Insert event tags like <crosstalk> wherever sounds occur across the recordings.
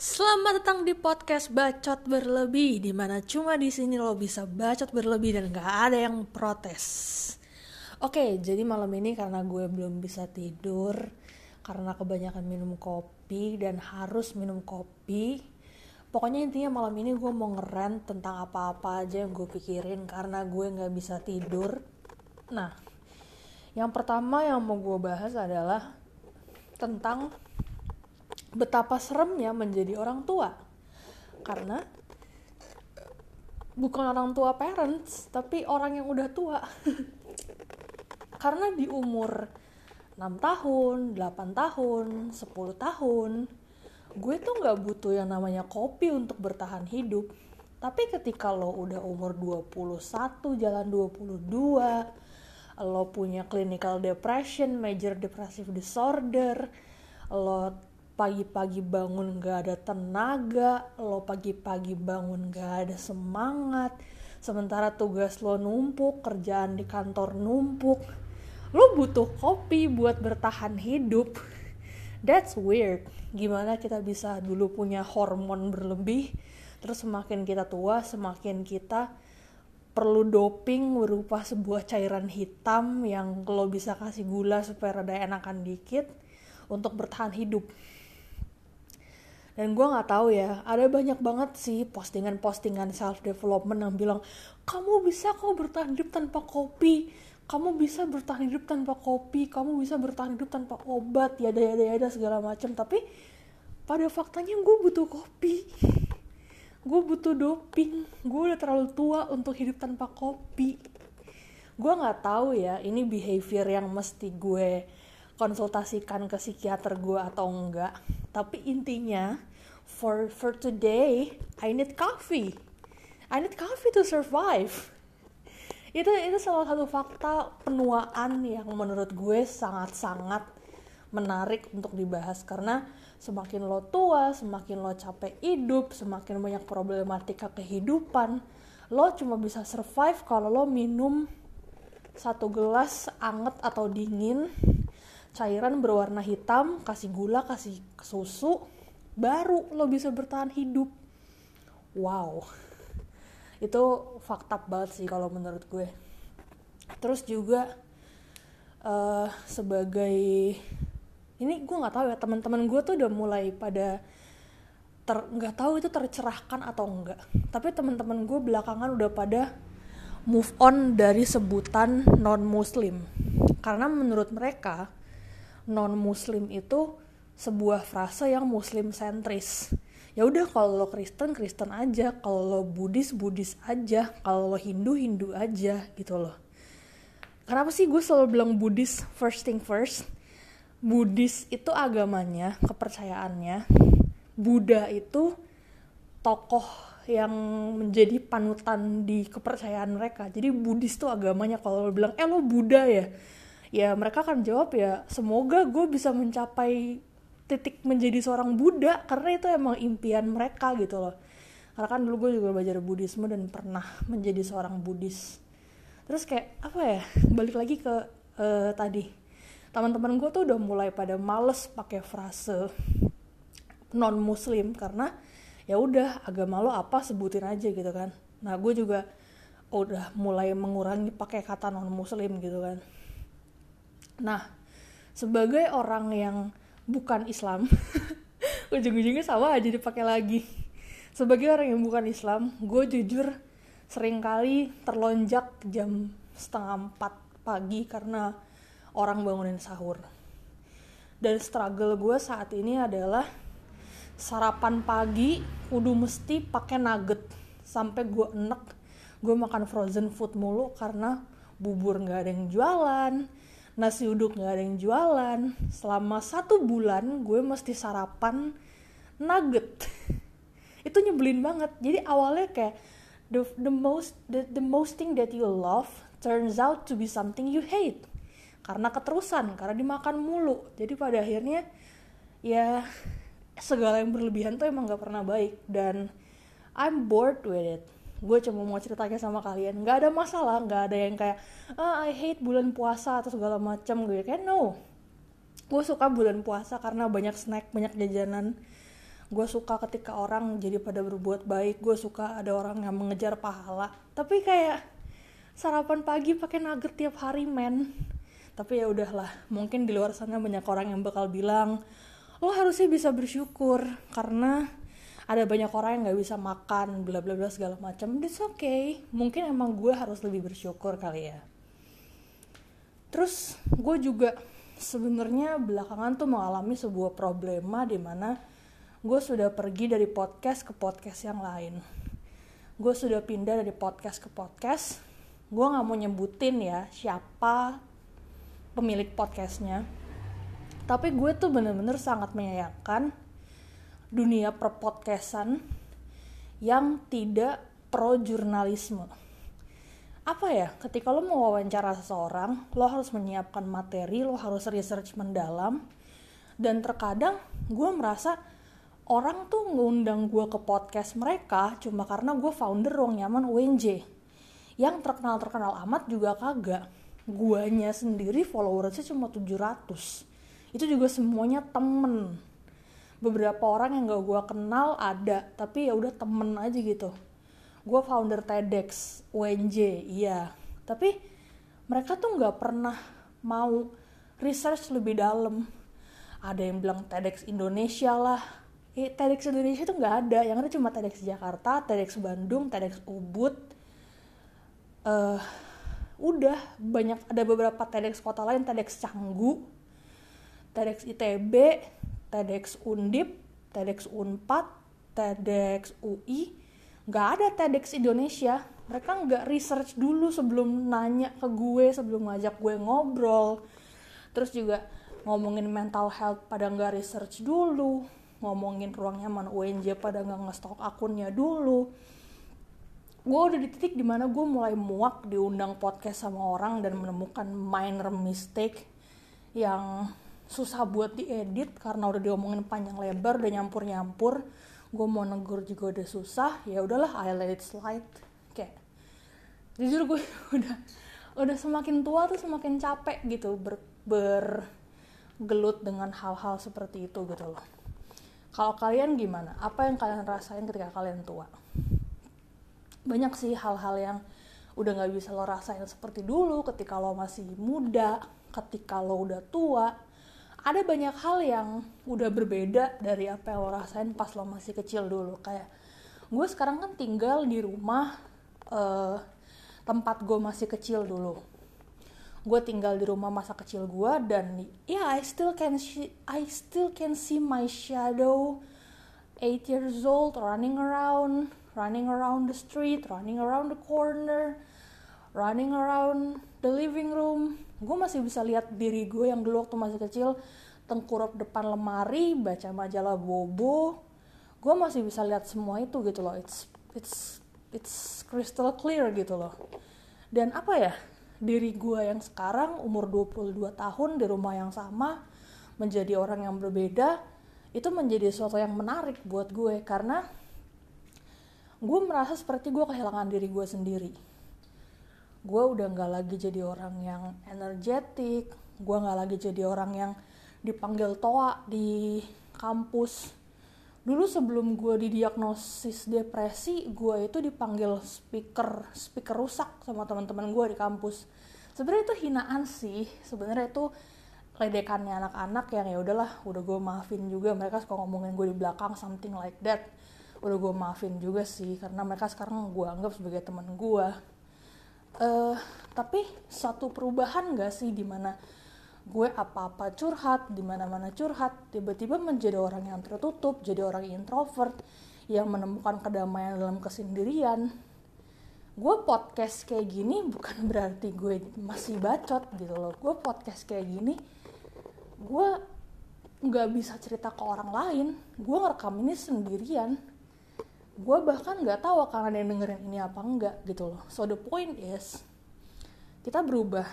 Selamat datang di podcast Bacot Berlebih di mana cuma di sini lo bisa bacot berlebih dan gak ada yang protes. Oke, jadi malam ini karena gue belum bisa tidur karena kebanyakan minum kopi dan harus minum kopi. Pokoknya intinya malam ini gue mau ngeren tentang apa-apa aja yang gue pikirin karena gue gak bisa tidur. Nah, yang pertama yang mau gue bahas adalah tentang betapa seremnya menjadi orang tua. Karena bukan orang tua parents tapi orang yang udah tua. <laughs> Karena di umur 6 tahun, 8 tahun, 10 tahun gue tuh nggak butuh yang namanya kopi untuk bertahan hidup. Tapi ketika lo udah umur 21 jalan 22 lo punya clinical depression, major depressive disorder lo pagi-pagi bangun gak ada tenaga, lo pagi-pagi bangun gak ada semangat, sementara tugas lo numpuk, kerjaan di kantor numpuk, lo butuh kopi buat bertahan hidup. That's weird. Gimana kita bisa dulu punya hormon berlebih, terus semakin kita tua, semakin kita perlu doping berupa sebuah cairan hitam yang lo bisa kasih gula supaya rada enakan dikit untuk bertahan hidup dan gue nggak tahu ya ada banyak banget sih postingan-postingan self development yang bilang kamu bisa kok bertahan hidup tanpa kopi. Kamu bisa bertahan hidup tanpa kopi. Kamu bisa bertahan hidup tanpa obat. Ya ya ya segala macam tapi pada faktanya gue butuh kopi. Gue butuh doping. Gue udah terlalu tua untuk hidup tanpa kopi. Gue nggak tahu ya ini behavior yang mesti gue konsultasikan ke psikiater gue atau enggak. Tapi intinya for for today I need coffee. I need coffee to survive. Itu itu salah satu fakta penuaan yang menurut gue sangat-sangat menarik untuk dibahas. Karena semakin lo tua, semakin lo capek hidup, semakin banyak problematika kehidupan, lo cuma bisa survive kalau lo minum satu gelas anget atau dingin cairan berwarna hitam, kasih gula, kasih susu, baru lo bisa bertahan hidup. Wow, <laughs> itu fakta banget sih kalau menurut gue. Terus juga uh, sebagai ini gue nggak tahu ya teman-teman gue tuh udah mulai pada nggak tahu itu tercerahkan atau enggak. Tapi teman-teman gue belakangan udah pada move on dari sebutan non muslim karena menurut mereka non muslim itu sebuah frase yang muslim sentris. Ya udah kalau lo Kristen Kristen aja. Kalau lo Buddhis Buddhis aja. Kalau lo Hindu Hindu aja gitu loh. Kenapa sih gue selalu bilang Buddhis first thing first? Buddhis itu agamanya kepercayaannya. Buddha itu tokoh yang menjadi panutan di kepercayaan mereka. Jadi Buddhis tuh agamanya. Kalau lo bilang eh lo Buddha ya ya mereka akan jawab ya semoga gue bisa mencapai titik menjadi seorang Buddha karena itu emang impian mereka gitu loh. Karena kan dulu gue juga belajar Buddhisme dan pernah menjadi seorang Buddhis. Terus kayak apa ya balik lagi ke uh, tadi. Teman-teman gue tuh udah mulai pada males pakai frase non muslim karena ya udah agama lo apa sebutin aja gitu kan. Nah gue juga udah mulai mengurangi pakai kata non muslim gitu kan Nah, sebagai orang yang bukan Islam, <laughs> ujung-ujungnya sama aja dipakai lagi. Sebagai orang yang bukan Islam, gue jujur sering kali terlonjak jam setengah empat pagi karena orang bangunin sahur. Dan struggle gue saat ini adalah sarapan pagi kudu mesti pakai nugget sampai gue enek gue makan frozen food mulu karena bubur nggak ada yang jualan nasi uduk nggak ada yang jualan. Selama satu bulan gue mesti sarapan nugget. <laughs> Itu nyebelin banget. Jadi awalnya kayak the the most the, the most thing that you love turns out to be something you hate. Karena keterusan karena dimakan mulu. Jadi pada akhirnya ya segala yang berlebihan tuh emang gak pernah baik. Dan I'm bored with it gue cuma mau ceritanya sama kalian. Nggak ada masalah nggak ada yang kayak ah, I hate bulan puasa atau segala macam gue kayak no. Gue suka bulan puasa karena banyak snack banyak jajanan. Gue suka ketika orang jadi pada berbuat baik. Gue suka ada orang yang mengejar pahala. Tapi kayak sarapan pagi pakai nugget tiap hari men. Tapi ya udahlah mungkin di luar sana banyak orang yang bakal bilang lo harusnya bisa bersyukur karena ada banyak orang yang nggak bisa makan bla bla bla segala macam it's okay. Mungkin emang gue harus lebih bersyukur kali ya. Terus gue juga sebenarnya belakangan tuh mengalami sebuah problema di mana gue sudah pergi dari podcast ke podcast yang lain. Gue sudah pindah dari podcast ke podcast. Gue nggak mau nyebutin ya siapa pemilik podcastnya. Tapi gue tuh bener-bener sangat menyayangkan dunia perpodcastan yang tidak pro jurnalisme apa ya? Ketika lo mau wawancara seseorang lo harus menyiapkan materi lo harus research mendalam dan terkadang gue merasa orang tuh ngundang gue ke podcast mereka cuma karena gue founder ruang nyaman UNJ yang terkenal terkenal amat juga kagak. Guanya sendiri followersnya cuma 700 itu juga semuanya temen beberapa orang yang gak gue kenal ada tapi ya udah temen aja gitu. Gue founder TEDx UNJ iya. Tapi mereka tuh nggak pernah mau research lebih dalam. Ada yang bilang TEDx Indonesia lah. Ya, TEDx Indonesia itu nggak ada. Yang ada cuma TEDx Jakarta TEDx Bandung TEDx Ubud. Uh, udah banyak ada beberapa TEDx kota lain TEDx Canggu TEDx ITB TEDx Undip TEDx Unpad TEDx UI nggak ada TEDx Indonesia. Mereka nggak research dulu sebelum nanya ke gue sebelum ngajak gue ngobrol. Terus juga ngomongin mental health pada nggak research dulu ngomongin ruang nyaman UNJ pada nggak ngestok akunnya dulu. Gue udah di titik di mana gue mulai muak diundang podcast sama orang dan menemukan minor mistake yang susah buat diedit karena udah diomongin panjang lebar udah nyampur nyampur gue mau negur juga udah susah ya udahlah I let it slide kayak jujur gue <laughs> udah udah semakin tua tuh semakin capek gitu ber, bergelut dengan hal-hal seperti itu gitu loh kalau kalian gimana? Apa yang kalian rasain ketika kalian tua? Banyak sih hal-hal yang udah gak bisa lo rasain seperti dulu ketika lo masih muda, ketika lo udah tua. Ada banyak hal yang udah berbeda dari apa yang lo rasain pas lo masih kecil dulu. Kayak gue sekarang kan tinggal di rumah uh, tempat gue masih kecil dulu. Gue tinggal di rumah masa kecil gue dan ya yeah, I still can see, I still can see my shadow. Eight years old running around running around the street running around the corner running around the living room. Gue masih bisa lihat diri gue yang dulu waktu masih kecil tengkurap depan lemari baca majalah bobo. Gue masih bisa lihat semua itu gitu loh. It's it's it's crystal clear gitu loh. Dan apa ya diri gue yang sekarang umur 22 tahun di rumah yang sama menjadi orang yang berbeda itu menjadi sesuatu yang menarik buat gue. Karena gue merasa seperti gue kehilangan diri gue sendiri gue udah nggak lagi jadi orang yang energetik gue nggak lagi jadi orang yang dipanggil toa di kampus. Dulu sebelum gue didiagnosis depresi gue itu dipanggil speaker speaker rusak sama teman-teman gue di kampus. Sebenarnya itu hinaan sih sebenarnya itu ledekannya anak-anak yang ya udahlah udah gue maafin juga mereka suka ngomongin gue di belakang something like that. Udah gue maafin juga sih karena mereka sekarang gue anggap sebagai teman gue uh, tapi satu perubahan gak sih di mana gue apa-apa curhat di mana-mana curhat tiba-tiba menjadi orang yang tertutup jadi orang introvert yang menemukan kedamaian dalam kesendirian. Gue podcast kayak gini bukan <laughs> berarti gue masih bacot gitu loh. Gue podcast kayak gini gue nggak bisa cerita ke orang lain. Gue ngerekam ini sendirian gue bahkan nggak tahu akan ada yang dengerin ini apa enggak gitu loh. So the point is kita berubah.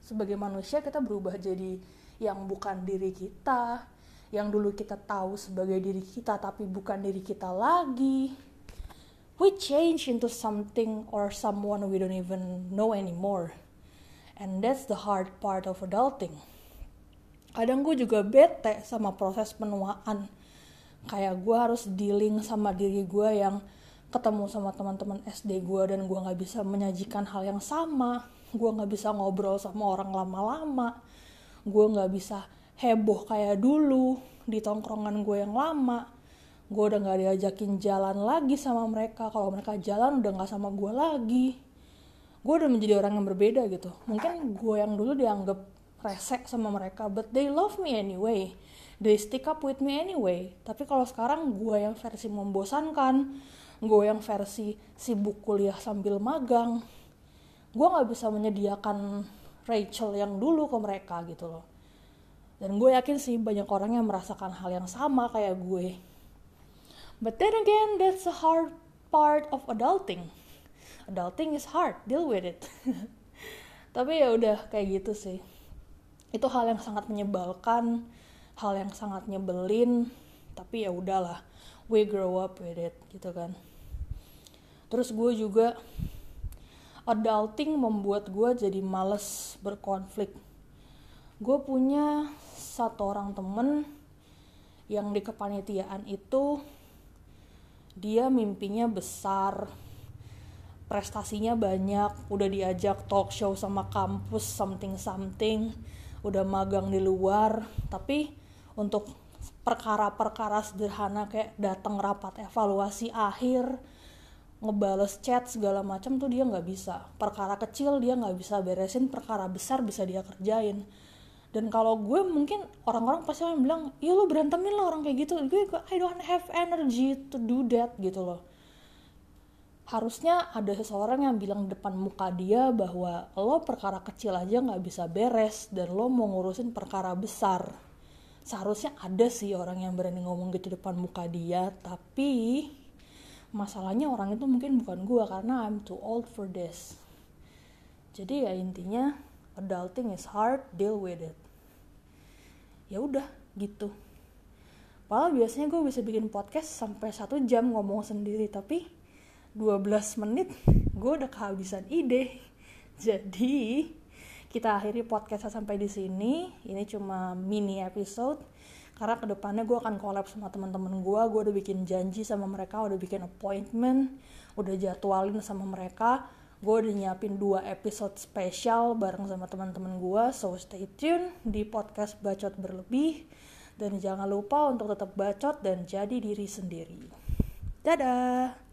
Sebagai manusia kita berubah jadi yang bukan diri kita yang dulu kita tahu sebagai diri kita tapi bukan diri kita lagi. We change into something or someone we don't even know anymore. And that's the hard part of adulting. Kadang gue juga bete sama proses penuaan kayak gue harus dealing sama diri gue yang ketemu sama teman-teman SD gue dan gue nggak bisa menyajikan hal yang sama. Gue nggak bisa ngobrol sama orang lama-lama. Gue nggak bisa heboh kayak dulu di tongkrongan gue yang lama. Gue udah nggak diajakin jalan lagi sama mereka. Kalau mereka jalan udah nggak sama gue lagi. Gue udah menjadi orang yang berbeda gitu. Mungkin gue yang dulu dianggap resek sama mereka but they love me anyway. They stick up with me anyway. Tapi kalau sekarang gue yang versi membosankan gue yang versi sibuk kuliah sambil magang gue nggak bisa menyediakan Rachel yang dulu ke mereka gitu loh. Dan gue yakin sih banyak orang yang merasakan hal yang sama kayak gue. But then again that's a hard part of adulting. Adulting is hard. Deal with it. <laughs> Tapi ya udah kayak gitu sih itu hal yang sangat menyebalkan hal yang sangat nyebelin tapi ya udahlah we grow up with it gitu kan. Terus gue juga adulting membuat gue jadi males berkonflik. Gue punya satu orang temen yang di kepanitiaan itu dia mimpinya besar prestasinya banyak udah diajak talk show sama kampus something something udah magang di luar tapi untuk perkara-perkara sederhana kayak datang rapat evaluasi akhir ngebales chat segala macam tuh dia nggak bisa. Perkara kecil dia nggak bisa beresin perkara besar bisa dia kerjain. Dan kalau gue mungkin orang-orang pasti akan bilang ya lo berantemin lo orang kayak gitu. Gue I don't have energy to do that gitu loh harusnya ada seseorang yang bilang depan muka dia bahwa lo perkara kecil aja nggak bisa beres dan lo mau ngurusin perkara besar. Seharusnya ada sih orang yang berani ngomong gitu depan muka dia tapi masalahnya orang itu mungkin bukan gue karena I'm too old for this. Jadi ya intinya adulting is hard deal with it. Ya udah gitu. Padahal biasanya gue bisa bikin podcast sampai satu jam ngomong sendiri tapi 12 menit gue udah kehabisan ide. <laughs> Jadi kita akhiri podcast sampai di sini. Ini cuma mini episode karena ke depannya gue akan collab sama teman-teman gue gue udah bikin janji sama mereka udah bikin appointment udah jadwalin sama mereka. Gue udah nyiapin dua episode spesial bareng sama teman-teman gue so stay tune di podcast bacot berlebih. Dan jangan lupa untuk tetap bacot dan jadi diri sendiri. Dadah